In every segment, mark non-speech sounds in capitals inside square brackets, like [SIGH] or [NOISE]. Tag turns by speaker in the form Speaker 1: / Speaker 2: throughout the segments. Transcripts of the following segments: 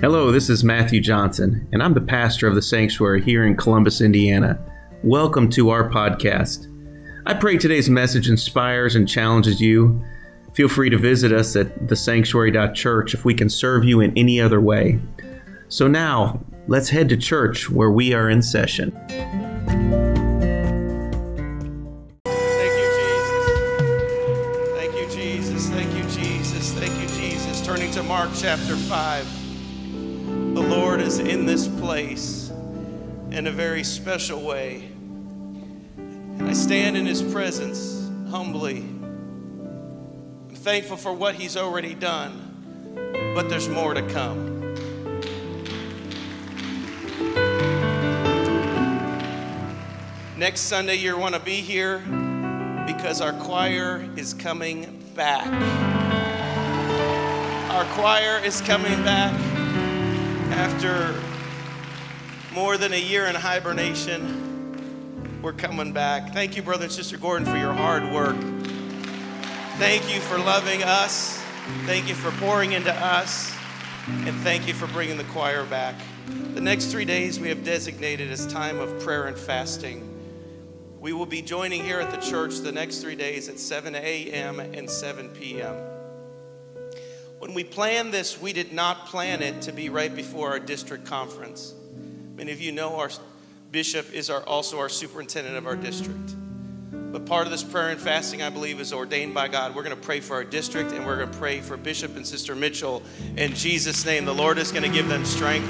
Speaker 1: Hello, this is Matthew Johnson, and I'm the pastor of the sanctuary here in Columbus, Indiana. Welcome to our podcast. I pray today's message inspires and challenges you. Feel free to visit us at thesanctuary.church if we can serve you in any other way. So now, let's head to church where we are in session.
Speaker 2: Thank you, Jesus. Thank you, Jesus. Thank you, Jesus. Thank you, Jesus. Turning to Mark chapter 5. The Lord is in this place in a very special way. And I stand in His presence humbly. I'm thankful for what He's already done, but there's more to come. Next Sunday, you're going to be here because our choir is coming back. Our choir is coming back after more than a year in hibernation. We're coming back. Thank you, Brother and Sister Gordon, for your hard work. Thank you for loving us. Thank you for pouring into us. And thank you for bringing the choir back. The next three days we have designated as time of prayer and fasting. We will be joining here at the church the next three days at 7 a.m. and 7 p.m. When we planned this, we did not plan it to be right before our district conference. Many of you know our bishop is our, also our superintendent of our district. But part of this prayer and fasting, I believe, is ordained by God. We're going to pray for our district and we're going to pray for Bishop and Sister Mitchell. In Jesus' name, the Lord is going to give them strength.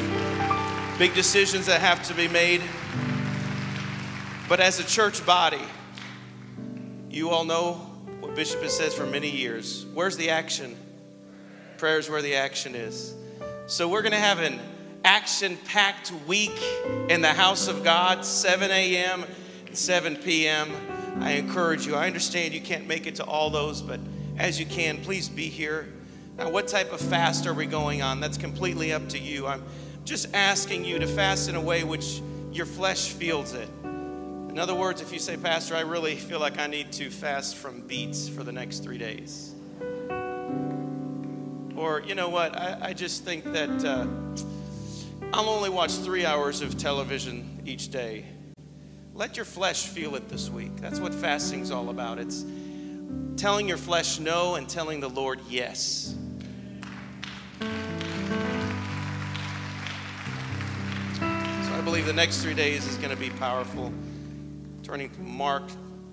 Speaker 2: Big decisions that have to be made. But as a church body, you all know what Bishop has said for many years. Where's the action? Prayer is where the action is. So we're going to have an action packed week in the house of God, 7 a.m. and 7 p.m. I encourage you. I understand you can't make it to all those, but as you can, please be here. Now, what type of fast are we going on? That's completely up to you. I'm just asking you to fast in a way which your flesh feels it. In other words, if you say, Pastor, I really feel like I need to fast from beets for the next three days. Or, you know what, I, I just think that uh, I'll only watch three hours of television each day. Let your flesh feel it this week. That's what fasting's all about. It's telling your flesh no and telling the Lord yes. So I believe the next three days is going to be powerful. Turning to Mark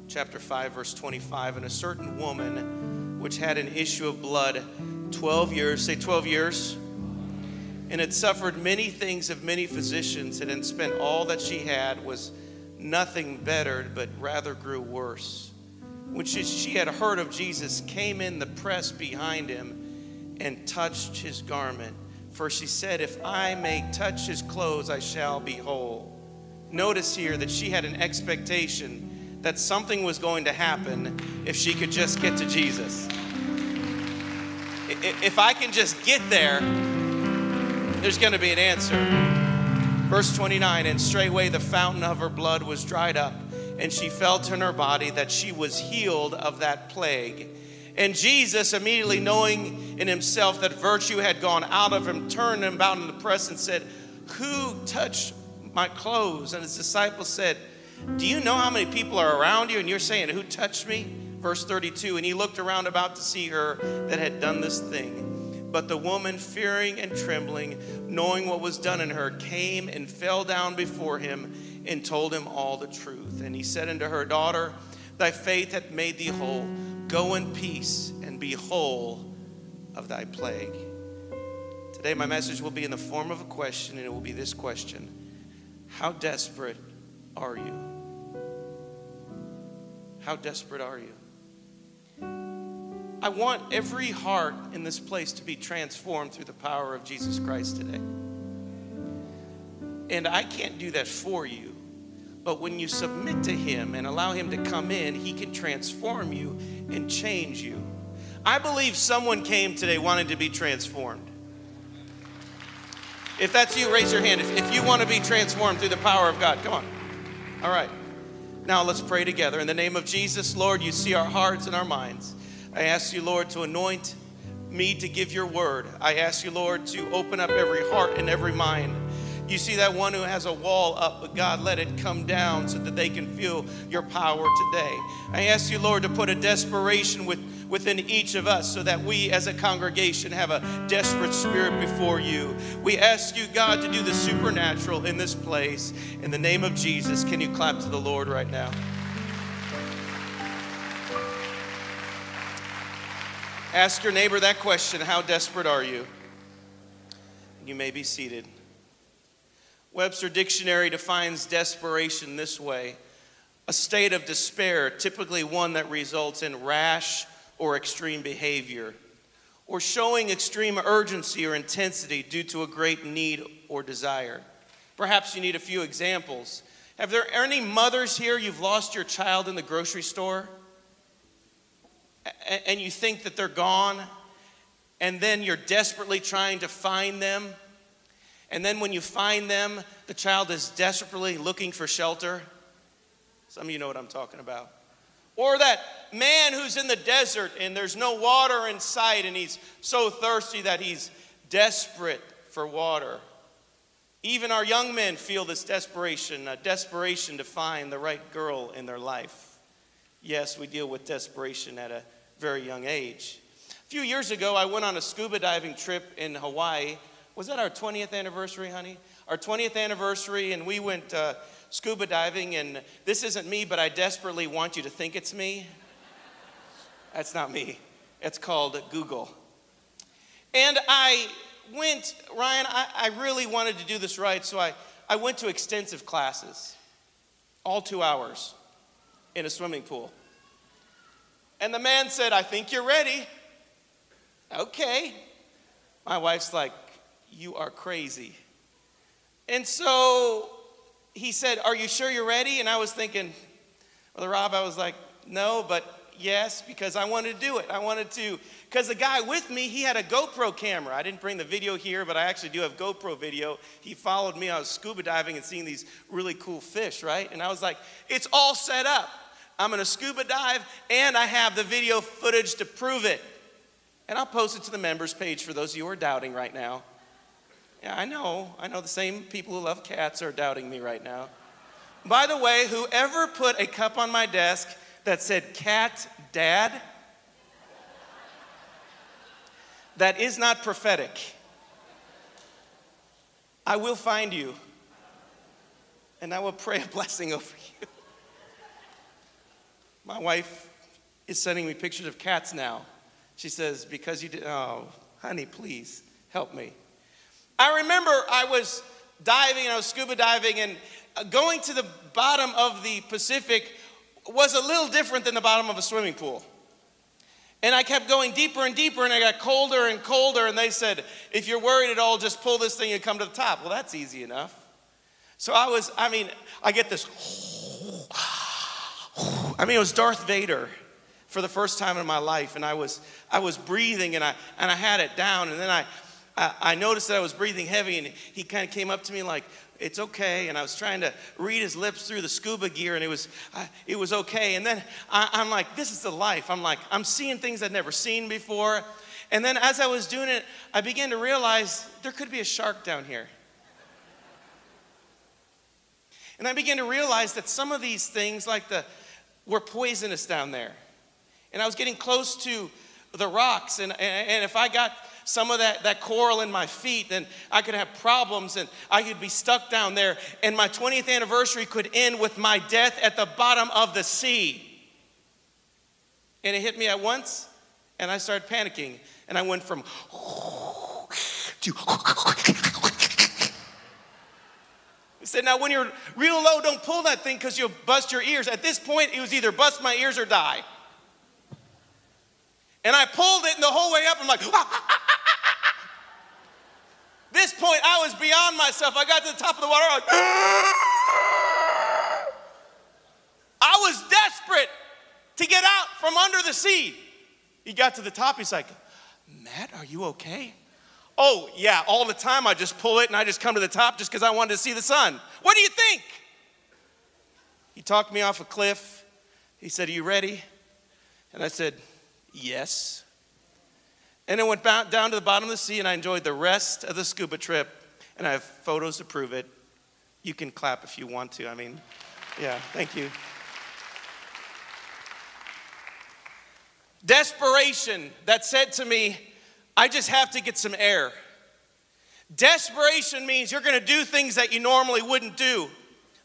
Speaker 2: chapter 5, verse 25, and a certain woman which had an issue of blood 12 years, say 12 years, and had suffered many things of many physicians, and had spent all that she had, was nothing bettered, but rather grew worse. When she, she had heard of Jesus, came in the press behind him and touched his garment. For she said, If I may touch his clothes, I shall be whole. Notice here that she had an expectation that something was going to happen if she could just get to Jesus. If I can just get there, there's going to be an answer. Verse 29 And straightway the fountain of her blood was dried up, and she felt in her body that she was healed of that plague. And Jesus, immediately knowing in himself that virtue had gone out of him, turned about in the press and said, Who touched my clothes? And his disciples said, Do you know how many people are around you? And you're saying, Who touched me? Verse 32 And he looked around about to see her that had done this thing. But the woman, fearing and trembling, knowing what was done in her, came and fell down before him and told him all the truth. And he said unto her, Daughter, thy faith hath made thee whole. Go in peace and be whole of thy plague. Today, my message will be in the form of a question, and it will be this question How desperate are you? How desperate are you? I want every heart in this place to be transformed through the power of Jesus Christ today. And I can't do that for you. But when you submit to Him and allow Him to come in, He can transform you and change you. I believe someone came today wanting to be transformed. If that's you, raise your hand. If, if you want to be transformed through the power of God, come on. All right. Now let's pray together. In the name of Jesus, Lord, you see our hearts and our minds. I ask you, Lord, to anoint me to give your word. I ask you, Lord, to open up every heart and every mind. You see that one who has a wall up, but God, let it come down so that they can feel your power today. I ask you, Lord, to put a desperation with, within each of us so that we as a congregation have a desperate spirit before you. We ask you, God, to do the supernatural in this place. In the name of Jesus, can you clap to the Lord right now? Ask your neighbor that question How desperate are you? You may be seated. Webster Dictionary defines desperation this way a state of despair, typically one that results in rash or extreme behavior, or showing extreme urgency or intensity due to a great need or desire. Perhaps you need a few examples. Have there any mothers here you've lost your child in the grocery store? And you think that they're gone, and then you're desperately trying to find them and then when you find them, the child is desperately looking for shelter. Some of you know what I'm talking about. Or that man who's in the desert and there's no water in sight and he's so thirsty that he's desperate for water. Even our young men feel this desperation, a desperation to find the right girl in their life. Yes, we deal with desperation at a very young age. A few years ago, I went on a scuba diving trip in Hawaii was that our 20th anniversary, honey? Our 20th anniversary, and we went uh, scuba diving. And this isn't me, but I desperately want you to think it's me. That's not me. It's called Google. And I went, Ryan, I, I really wanted to do this right, so I, I went to extensive classes, all two hours in a swimming pool. And the man said, I think you're ready. Okay. My wife's like, you are crazy. And so he said, Are you sure you're ready? And I was thinking, Brother Rob, I was like, No, but yes, because I wanted to do it. I wanted to, because the guy with me, he had a GoPro camera. I didn't bring the video here, but I actually do have GoPro video. He followed me. I was scuba diving and seeing these really cool fish, right? And I was like, It's all set up. I'm to scuba dive, and I have the video footage to prove it. And I'll post it to the members page for those of you who are doubting right now. Yeah, I know. I know the same people who love cats are doubting me right now. By the way, whoever put a cup on my desk that said cat dad, that is not prophetic. I will find you and I will pray a blessing over you. My wife is sending me pictures of cats now. She says, Because you did, oh, honey, please help me. I remember I was diving, I was scuba diving, and uh, going to the bottom of the Pacific was a little different than the bottom of a swimming pool. And I kept going deeper and deeper, and I got colder and colder. And they said, if you're worried at all, just pull this thing and come to the top. Well, that's easy enough. So I was, I mean, I get this. [LAUGHS] I mean, it was Darth Vader for the first time in my life, and I was, I was breathing, and I, and I had it down, and then I, I, noticed that I was breathing heavy, and he kind of came up to me like, it's okay. And I was trying to read his lips through the scuba gear, and it was, uh, it was okay. And then I, I'm like, this is the life. I'm like, I'm seeing things I'd never seen before. And then as I was doing it, I began to realize there could be a shark down here. And I began to realize that some of these things, like the, were poisonous down there. And I was getting close to the rocks, and, and if I got some of that, that coral in my feet, then I could have problems and I could be stuck down there. And my 20th anniversary could end with my death at the bottom of the sea. And it hit me at once, and I started panicking. And I went from [LAUGHS] to. [LAUGHS] Said, Now, when you're real low, don't pull that thing because you'll bust your ears. At this point, it was either bust my ears or die. And I pulled it, and the whole way up, I'm like, this point, I was beyond myself. I got to the top of the water, I was, ah! I was desperate to get out from under the sea. He got to the top, he's like, Matt, are you okay? Oh, yeah, all the time I just pull it and I just come to the top just because I wanted to see the sun. What do you think? He talked me off a cliff. He said, Are you ready? And I said, Yes. And then went down to the bottom of the sea and I enjoyed the rest of the scuba trip. And I have photos to prove it. You can clap if you want to. I mean, yeah, thank you. Desperation that said to me, I just have to get some air. Desperation means you're going to do things that you normally wouldn't do.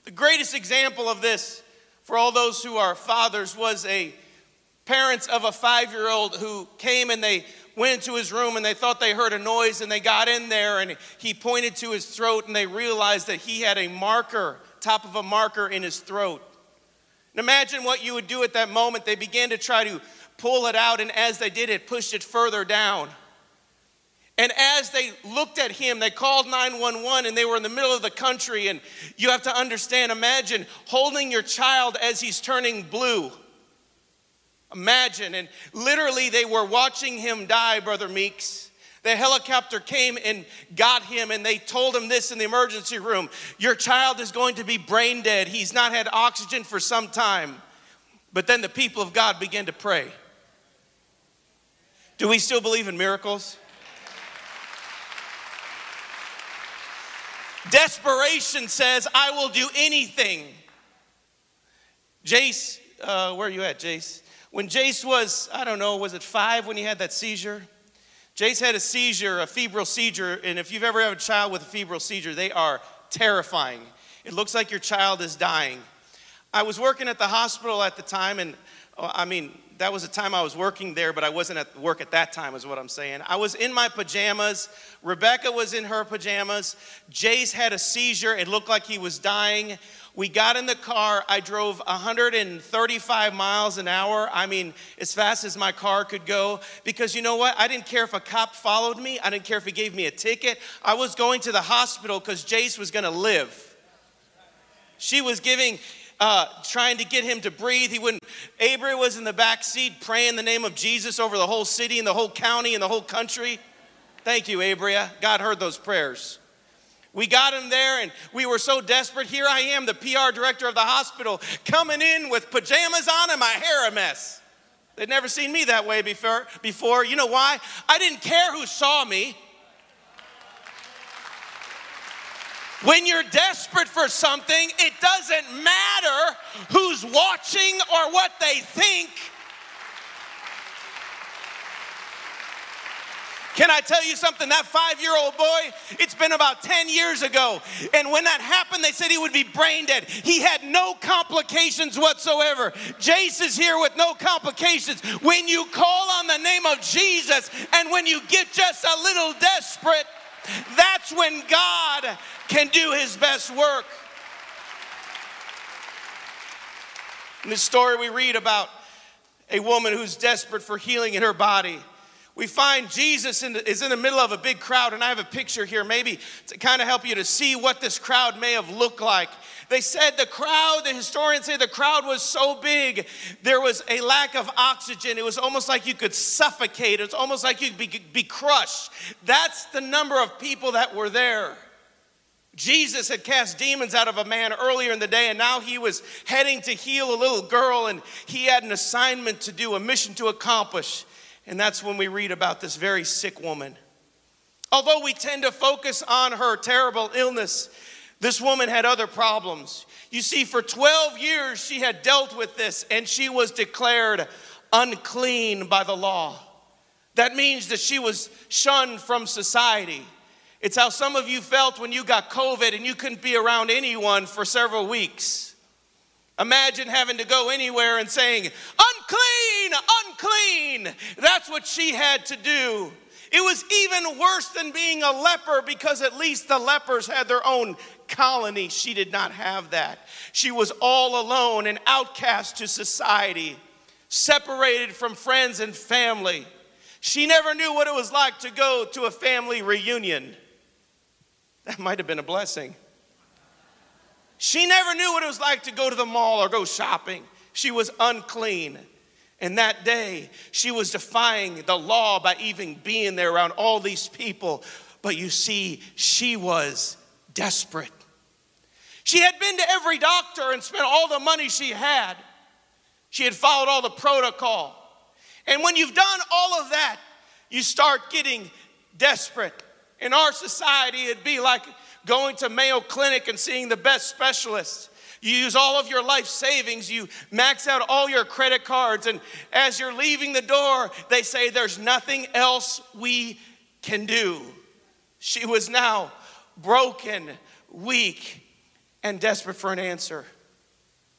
Speaker 2: The greatest example of this for all those who are fathers was a parents of a five year old who came and they went into his room and they thought they heard a noise and they got in there and he pointed to his throat and they realized that he had a marker, top of a marker in his throat. And imagine what you would do at that moment. They began to try to pull it out, and as they did, it pushed it further down. And as they looked at him, they called 911 and they were in the middle of the country. And you have to understand, imagine holding your child as he's turning blue. Imagine. And literally, they were watching him die, Brother Meeks. The helicopter came and got him, and they told him this in the emergency room Your child is going to be brain dead. He's not had oxygen for some time. But then the people of God began to pray. Do we still believe in miracles? Desperation says, I will do anything. Jace, uh, where are you at, Jace? When Jace was, I don't know, was it five when he had that seizure? Jace had a seizure, a febrile seizure, and if you've ever had a child with a febrile seizure, they are terrifying. It looks like your child is dying. I was working at the hospital at the time, and uh, I mean, that was the time I was working there, but I wasn't at work at that time, is what I'm saying. I was in my pajamas. Rebecca was in her pajamas. Jace had a seizure. It looked like he was dying. We got in the car. I drove 135 miles an hour. I mean, as fast as my car could go. Because you know what? I didn't care if a cop followed me, I didn't care if he gave me a ticket. I was going to the hospital because Jace was going to live. She was giving uh, trying to get him to breathe. He wouldn't. Avery was in the back seat praying the name of Jesus over the whole city and the whole county and the whole country. Thank you, Abria. God heard those prayers. We got him there and we were so desperate. Here I am, the PR director of the hospital, coming in with pajamas on and my hair a mess. They'd never seen me that way before. before. You know why? I didn't care who saw me. When you're desperate for something, it doesn't matter who's watching or what they think. Can I tell you something? That five year old boy, it's been about 10 years ago. And when that happened, they said he would be brain dead. He had no complications whatsoever. Jace is here with no complications. When you call on the name of Jesus and when you get just a little desperate, that's when God can do his best work. In this story, we read about a woman who's desperate for healing in her body. We find Jesus in the, is in the middle of a big crowd, and I have a picture here, maybe to kind of help you to see what this crowd may have looked like. They said the crowd, the historians say the crowd was so big, there was a lack of oxygen. It was almost like you could suffocate, it's almost like you'd be, be crushed. That's the number of people that were there. Jesus had cast demons out of a man earlier in the day, and now he was heading to heal a little girl, and he had an assignment to do, a mission to accomplish. And that's when we read about this very sick woman. Although we tend to focus on her terrible illness, this woman had other problems. You see, for 12 years she had dealt with this, and she was declared unclean by the law. That means that she was shunned from society. It's how some of you felt when you got COVID and you couldn't be around anyone for several weeks. Imagine having to go anywhere and saying, unclean, unclean. That's what she had to do. It was even worse than being a leper because at least the lepers had their own colony. She did not have that. She was all alone and outcast to society, separated from friends and family. She never knew what it was like to go to a family reunion. That might have been a blessing. She never knew what it was like to go to the mall or go shopping. She was unclean. And that day, she was defying the law by even being there around all these people. But you see, she was desperate. She had been to every doctor and spent all the money she had. She had followed all the protocol. And when you've done all of that, you start getting desperate. In our society, it'd be like going to Mayo Clinic and seeing the best specialist. You use all of your life savings, you max out all your credit cards, and as you're leaving the door, they say, There's nothing else we can do. She was now broken, weak, and desperate for an answer.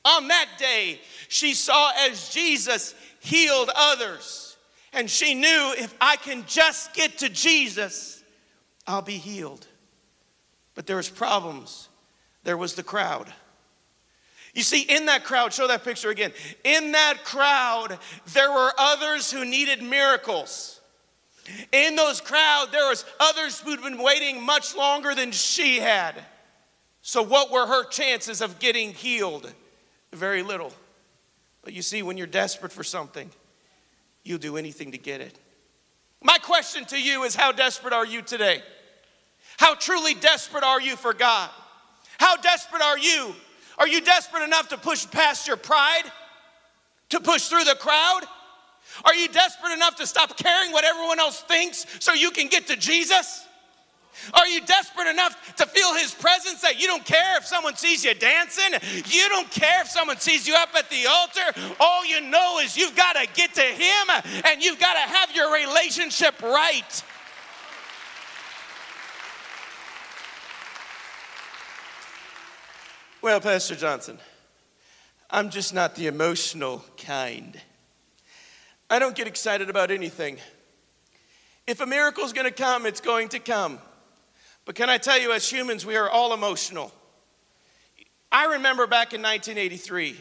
Speaker 2: On that day, she saw as Jesus healed others, and she knew if I can just get to Jesus, I'll be healed. But there was problems. There was the crowd. You see, in that crowd, show that picture again. In that crowd, there were others who needed miracles. In those crowd, there was others who'd been waiting much longer than she had. So, what were her chances of getting healed? Very little. But you see, when you're desperate for something, you'll do anything to get it. My question to you is how desperate are you today? How truly desperate are you for God? How desperate are you? Are you desperate enough to push past your pride? To push through the crowd? Are you desperate enough to stop caring what everyone else thinks so you can get to Jesus? Are you desperate enough to feel His presence that you don't care if someone sees you dancing? You don't care if someone sees you up at the altar? All you know is you've got to get to Him and you've got to have your relationship right. Well, Pastor Johnson, I'm just not the emotional kind. I don't get excited about anything. If a miracle is going to come, it's going to come. But can I tell you, as humans, we are all emotional. I remember back in 1983,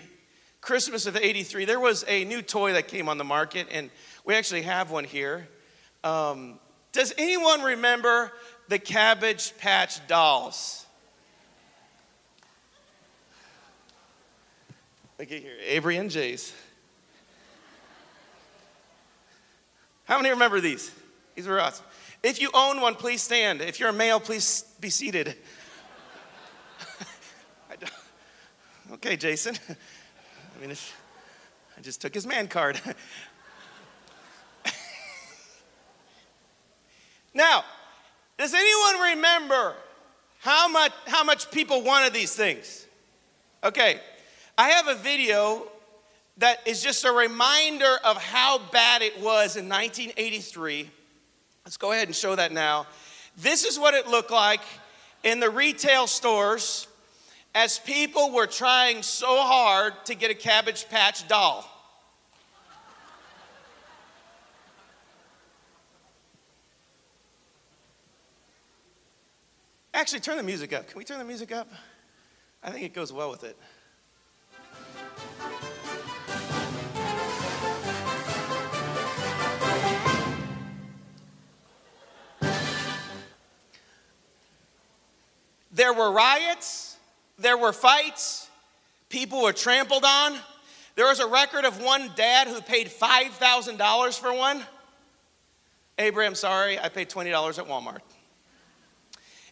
Speaker 2: Christmas of 83, there was a new toy that came on the market, and we actually have one here. Um, does anyone remember the Cabbage Patch dolls? Look at here, Avery and Jace. How many remember these? These were awesome. If you own one, please stand. If you're a male, please be seated. [LAUGHS] okay, Jason. I mean, I just took his man card. [LAUGHS] now, does anyone remember how much, how much people wanted these things? Okay, I have a video that is just a reminder of how bad it was in 1983. Let's go ahead and show that now. This is what it looked like in the retail stores as people were trying so hard to get a Cabbage Patch doll. Actually, turn the music up. Can we turn the music up? I think it goes well with it. There were riots, there were fights, people were trampled on. There was a record of one dad who paid $5,000 for one. Abraham, sorry, I paid $20 at Walmart.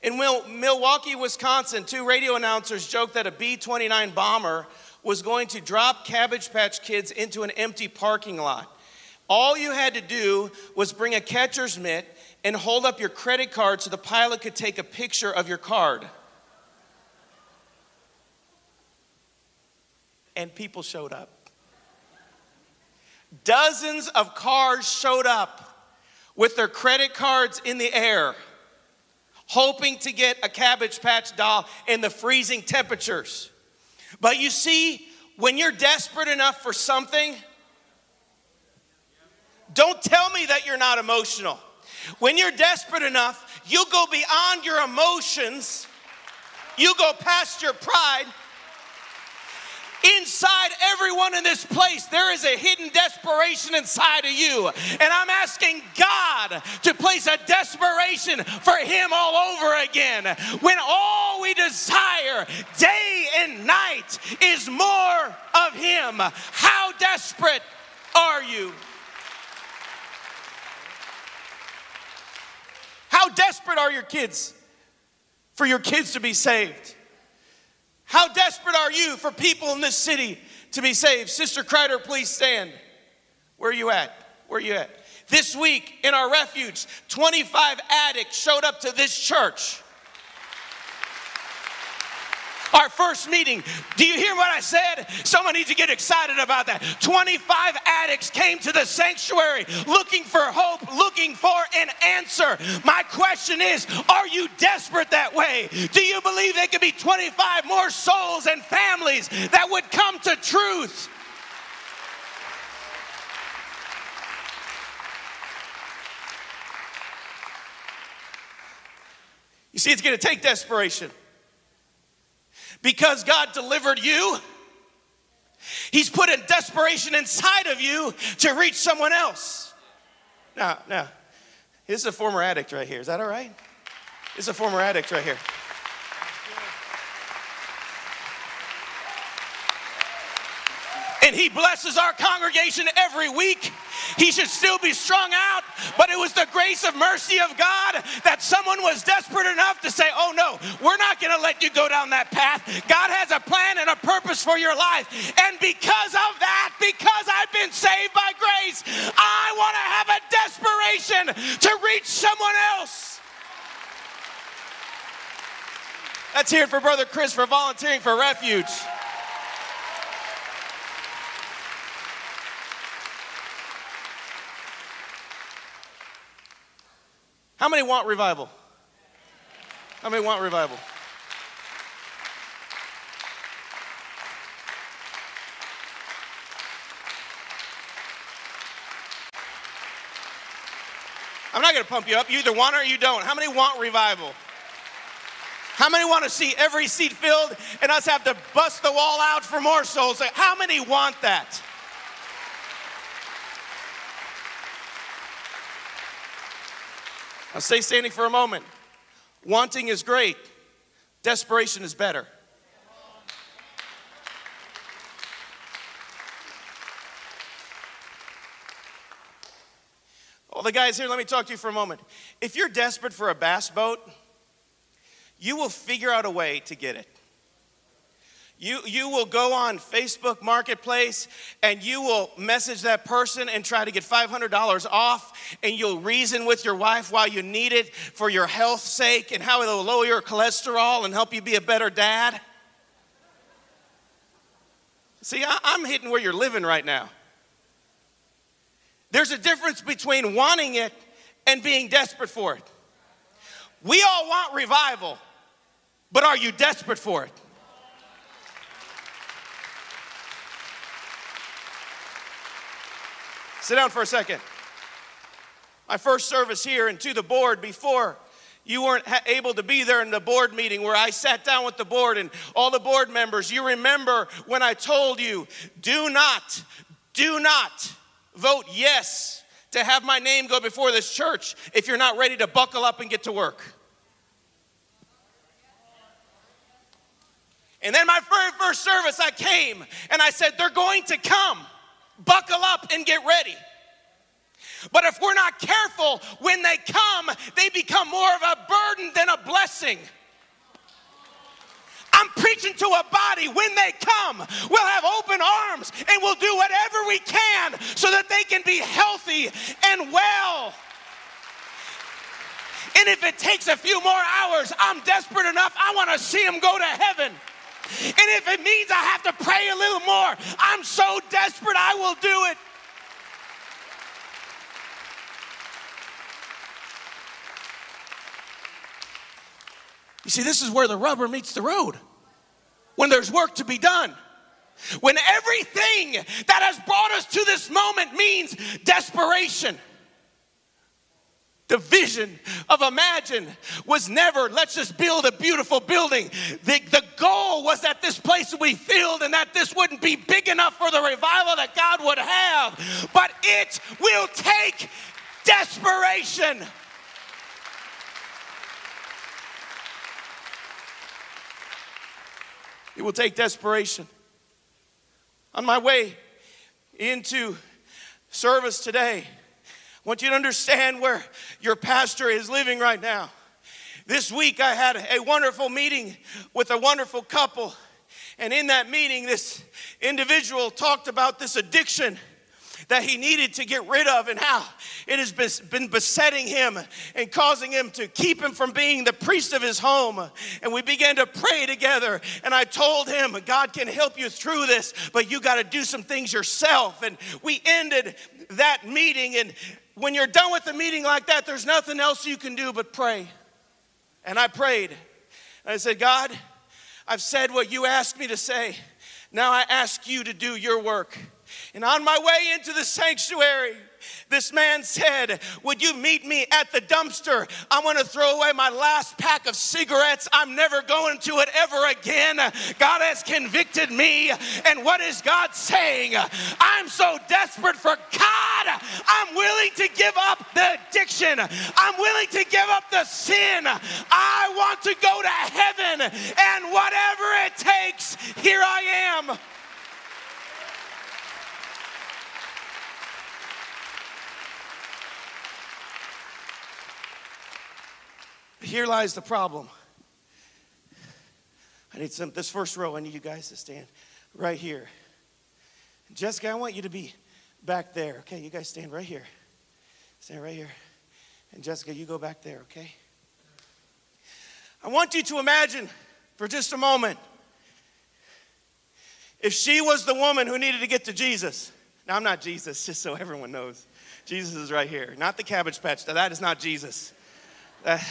Speaker 2: In Milwaukee, Wisconsin, two radio announcers joked that a B 29 bomber was going to drop Cabbage Patch Kids into an empty parking lot. All you had to do was bring a catcher's mitt and hold up your credit card so the pilot could take a picture of your card. And people showed up. Dozens of cars showed up with their credit cards in the air, hoping to get a Cabbage Patch doll in the freezing temperatures. But you see, when you're desperate enough for something, don't tell me that you're not emotional. When you're desperate enough, you go beyond your emotions, you go past your pride. Inside everyone in this place, there is a hidden desperation inside of you. And I'm asking God to place a desperation for Him all over again. When all we desire day and night is more of Him, how desperate are you? How desperate are your kids for your kids to be saved? How desperate are you for people in this city to be saved? Sister Kreider, please stand. Where are you at? Where are you at? This week in our refuge, 25 addicts showed up to this church. Our first meeting. Do you hear what I said? Someone needs to get excited about that. 25 addicts came to the sanctuary looking for hope, looking for an answer. My question is Are you desperate that way? Do you believe there could be 25 more souls and families that would come to truth? You see, it's going to take desperation because God delivered you, He's put a desperation inside of you to reach someone else. Now, now, this is a former addict right here. Is that all right? This is a former addict right here. And he blesses our congregation every week he should still be strung out. But it was the grace of mercy of God that someone was desperate enough to say, Oh no, we're not going to let you go down that path. God has a plan and a purpose for your life. And because of that, because I've been saved by grace, I want to have a desperation to reach someone else. Let's hear it for Brother Chris for volunteering for refuge. How many want revival? How many want revival? I'm not going to pump you up. You either want it or you don't. How many want revival? How many want to see every seat filled and us have to bust the wall out for more souls? How many want that? I'll stay standing for a moment. Wanting is great, desperation is better. All the guys here, let me talk to you for a moment. If you're desperate for a bass boat, you will figure out a way to get it. You, you will go on Facebook Marketplace and you will message that person and try to get $500 off, and you'll reason with your wife why you need it for your health sake and how it'll lower your cholesterol and help you be a better dad. See, I, I'm hitting where you're living right now. There's a difference between wanting it and being desperate for it. We all want revival, but are you desperate for it? Sit down for a second. My first service here and to the board before you weren't able to be there in the board meeting where I sat down with the board and all the board members. You remember when I told you, do not, do not vote yes to have my name go before this church if you're not ready to buckle up and get to work. And then my very first service, I came and I said, They're going to come buckle up and get ready. But if we're not careful, when they come, they become more of a burden than a blessing. I'm preaching to a body when they come, we'll have open arms and we'll do whatever we can so that they can be healthy and well. And if it takes a few more hours, I'm desperate enough, I want to see them go to heaven. And if it means I have to pray a little more, I'm so desperate I will do it. You see, this is where the rubber meets the road. When there's work to be done. When everything that has brought us to this moment means desperation. The vision of Imagine was never, let's just build a beautiful building. The, the goal was that this place would be filled and that this wouldn't be big enough for the revival that God would have. But it will take desperation. It will take desperation. On my way into service today, I want you to understand where your pastor is living right now. This week, I had a wonderful meeting with a wonderful couple. And in that meeting, this individual talked about this addiction that he needed to get rid of and how it has been besetting him and causing him to keep him from being the priest of his home. And we began to pray together. And I told him, God can help you through this, but you got to do some things yourself. And we ended that meeting. And when you're done with a meeting like that, there's nothing else you can do but pray. And I prayed. I said, God, I've said what you asked me to say. Now I ask you to do your work. And on my way into the sanctuary, this man said, Would you meet me at the dumpster? I'm gonna throw away my last pack of cigarettes. I'm never going to it ever again. God has convicted me. And what is God saying? I'm so desperate for God, I'm willing to give up the addiction, I'm willing to give up the sin. I want to go to heaven, and whatever it takes, here I am. Here lies the problem. I need some, this first row, I need you guys to stand right here. Jessica, I want you to be back there. Okay, you guys stand right here. Stand right here. And Jessica, you go back there, okay? I want you to imagine for just a moment if she was the woman who needed to get to Jesus. Now, I'm not Jesus, [LAUGHS] just so everyone knows. Jesus is right here, not the cabbage patch. That is not Jesus. That,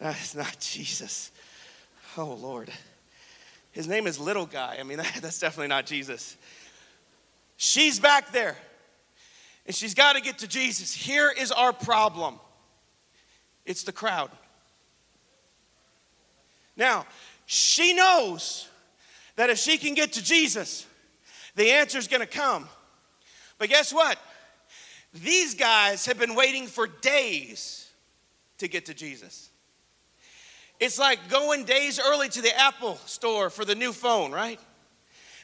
Speaker 2: Ah, that's not Jesus. Oh, Lord. His name is Little Guy. I mean, [LAUGHS] that's definitely not Jesus. She's back there, and she's got to get to Jesus. Here is our problem it's the crowd. Now, she knows that if she can get to Jesus, the answer is going to come. But guess what? These guys have been waiting for days to get to Jesus. It's like going days early to the Apple store for the new phone, right?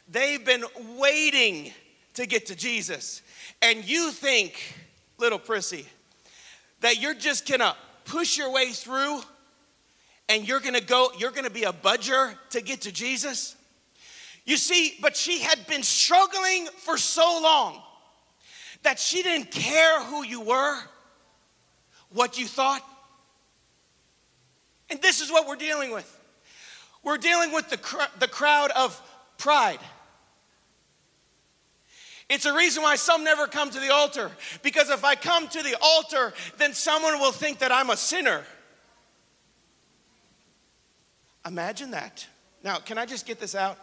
Speaker 2: They've been waiting to get to Jesus. And you think, little prissy, that you're just gonna push your way through and you're gonna go, you're gonna be a budger to get to Jesus? You see, but she had been struggling for so long that she didn't care who you were, what you thought. And this is what we're dealing with. We're dealing with the, cr- the crowd of pride. It's a reason why some never come to the altar. Because if I come to the altar, then someone will think that I'm a sinner. Imagine that. Now, can I just get this out?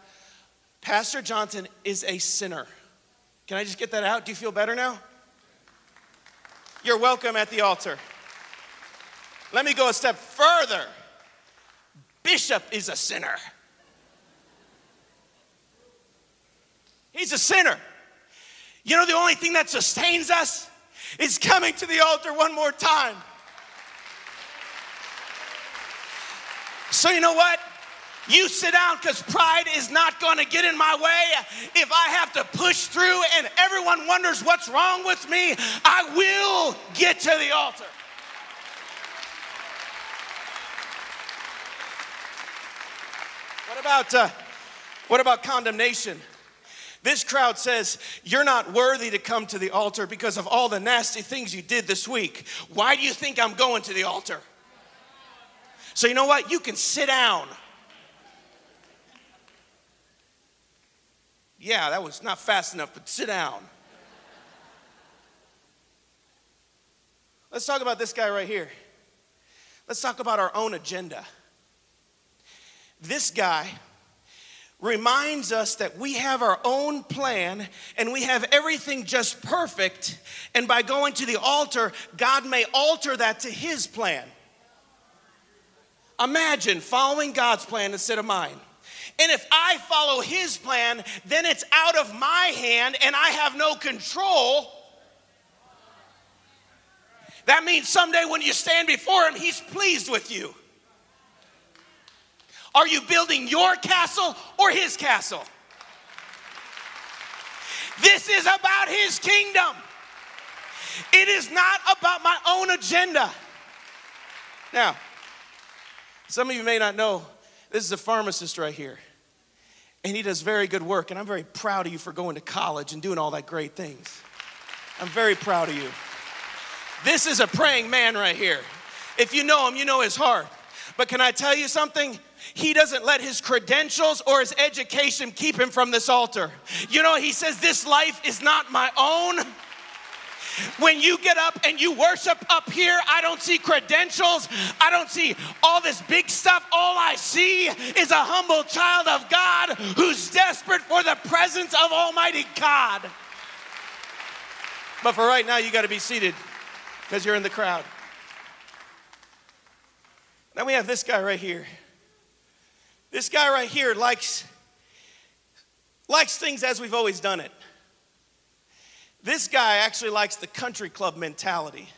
Speaker 2: Pastor Johnson is a sinner. Can I just get that out? Do you feel better now? You're welcome at the altar. Let me go a step further. Bishop is a sinner. He's a sinner. You know, the only thing that sustains us is coming to the altar one more time. So, you know what? You sit down because pride is not going to get in my way. If I have to push through and everyone wonders what's wrong with me, I will get to the altar. What about, uh, what about condemnation? This crowd says, You're not worthy to come to the altar because of all the nasty things you did this week. Why do you think I'm going to the altar? So, you know what? You can sit down. Yeah, that was not fast enough, but sit down. Let's talk about this guy right here. Let's talk about our own agenda. This guy reminds us that we have our own plan and we have everything just perfect. And by going to the altar, God may alter that to His plan. Imagine following God's plan instead of mine. And if I follow His plan, then it's out of my hand and I have no control. That means someday when you stand before Him, He's pleased with you. Are you building your castle or his castle? This is about his kingdom. It is not about my own agenda. Now, some of you may not know, this is a pharmacist right here. And he does very good work, and I'm very proud of you for going to college and doing all that great things. I'm very proud of you. This is a praying man right here. If you know him, you know his heart. But can I tell you something? He doesn't let his credentials or his education keep him from this altar. You know, he says, This life is not my own. When you get up and you worship up here, I don't see credentials. I don't see all this big stuff. All I see is a humble child of God who's desperate for the presence of Almighty God. But for right now, you got to be seated because you're in the crowd. Then we have this guy right here. This guy right here likes likes things as we've always done it. This guy actually likes the country club mentality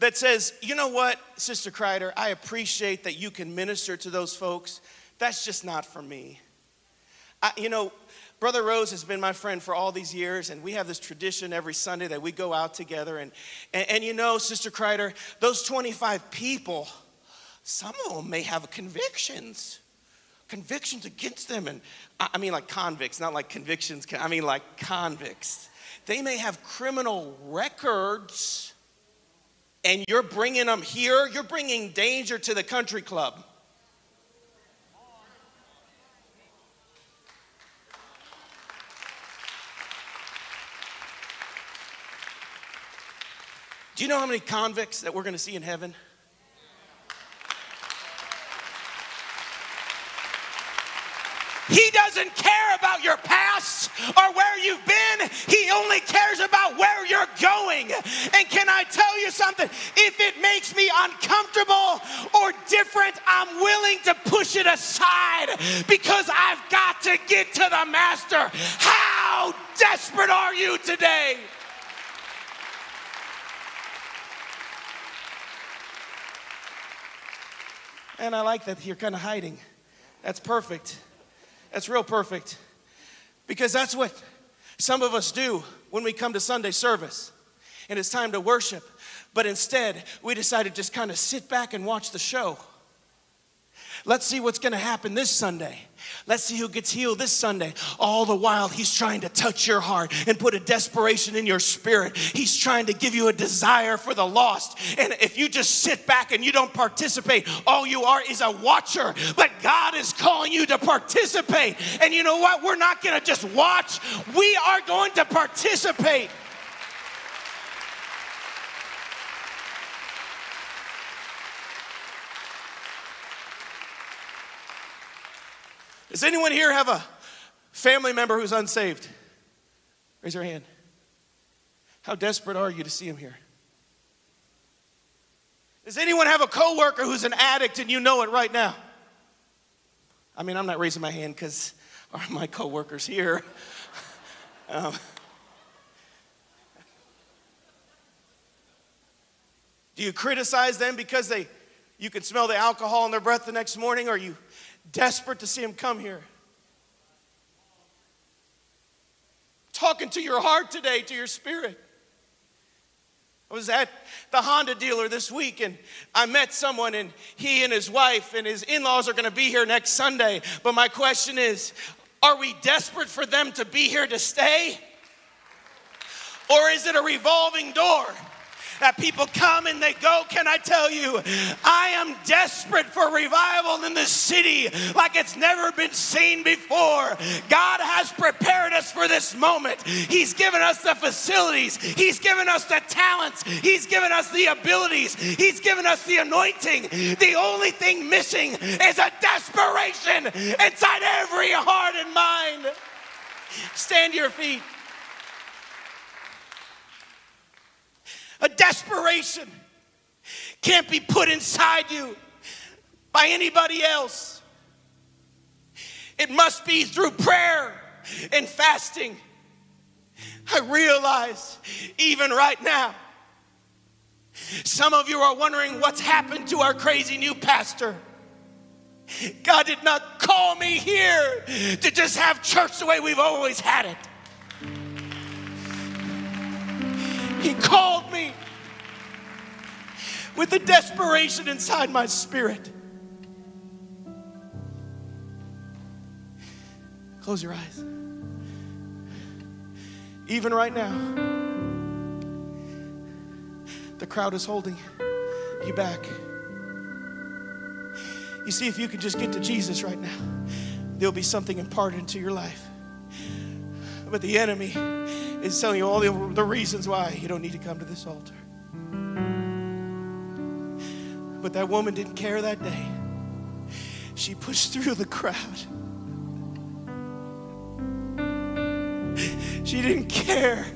Speaker 2: that says, you know what, Sister Kreider, I appreciate that you can minister to those folks. That's just not for me. I, you know, Brother Rose has been my friend for all these years, and we have this tradition every Sunday that we go out together. And, and, and you know, Sister Kreider, those 25 people, some of them may have convictions convictions against them and i mean like convicts not like convictions i mean like convicts they may have criminal records, and you're bringing them here. You're bringing danger to the country club. Do you know how many convicts that we're going to see in heaven? He doesn't care about your past or where you've been. He only cares about where you're going. And can I tell you something? If it makes me uncomfortable or different, I'm willing to push it aside because I've got to get to the master. How desperate are you today? And I like that you're kind of hiding. That's perfect. That's real perfect. Because that's what some of us do when we come to Sunday service and it's time to worship. But instead, we decide to just kind of sit back and watch the show. Let's see what's going to happen this Sunday. Let's see who gets healed this Sunday. All the while, He's trying to touch your heart and put a desperation in your spirit. He's trying to give you a desire for the lost. And if you just sit back and you don't participate, all you are is a watcher. But God is calling you to participate. And you know what? We're not going to just watch, we are going to participate. Does anyone here have a family member who's unsaved? Raise your hand. How desperate are you to see him here? Does anyone have a coworker who's an addict and you know it right now? I mean, I'm not raising my hand because are my coworkers here? [LAUGHS] Um, do you criticize them because they you can smell the alcohol in their breath the next morning, or you desperate to see him come here. Talking to your heart today, to your spirit. I was at the Honda dealer this week and I met someone, and he and his wife and his in laws are going to be here next Sunday. But my question is are we desperate for them to be here to stay? Or is it a revolving door? That people come and they go. Can I tell you, I am desperate for revival in this city like it's never been seen before. God has prepared us for this moment. He's given us the facilities, He's given us the talents, He's given us the abilities, He's given us the anointing. The only thing missing is a desperation inside every heart and mind. Stand to your feet. A desperation can't be put inside you by anybody else. It must be through prayer and fasting. I realize even right now, some of you are wondering what's happened to our crazy new pastor. God did not call me here to just have church the way we've always had it. He called me with the desperation inside my spirit. Close your eyes. Even right now, the crowd is holding you back. You see, if you could just get to Jesus right now, there'll be something imparted into your life. But the enemy is telling you all the, the reasons why you don't need to come to this altar. But that woman didn't care that day. She pushed through the crowd. She didn't care.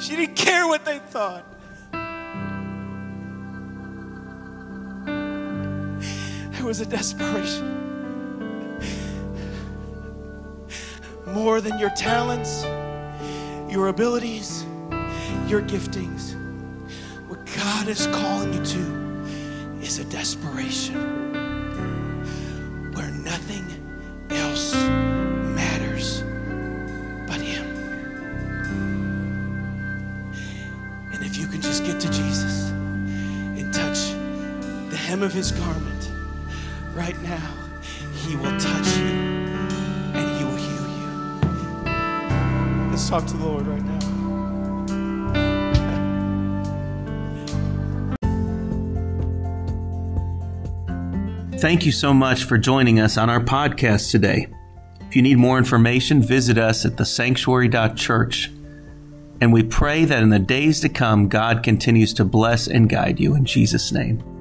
Speaker 2: She didn't care what they thought. It was a desperation. More than your talents, your abilities, your giftings. What God is calling you to is a desperation where nothing else matters but Him. And if you can just get to Jesus and touch the hem of His garment Talk to the Lord right now.
Speaker 1: Thank you so much for joining us on our podcast today. If you need more information, visit us at thesanctuary.church. And we pray that in the days to come, God continues to bless and guide you in Jesus' name.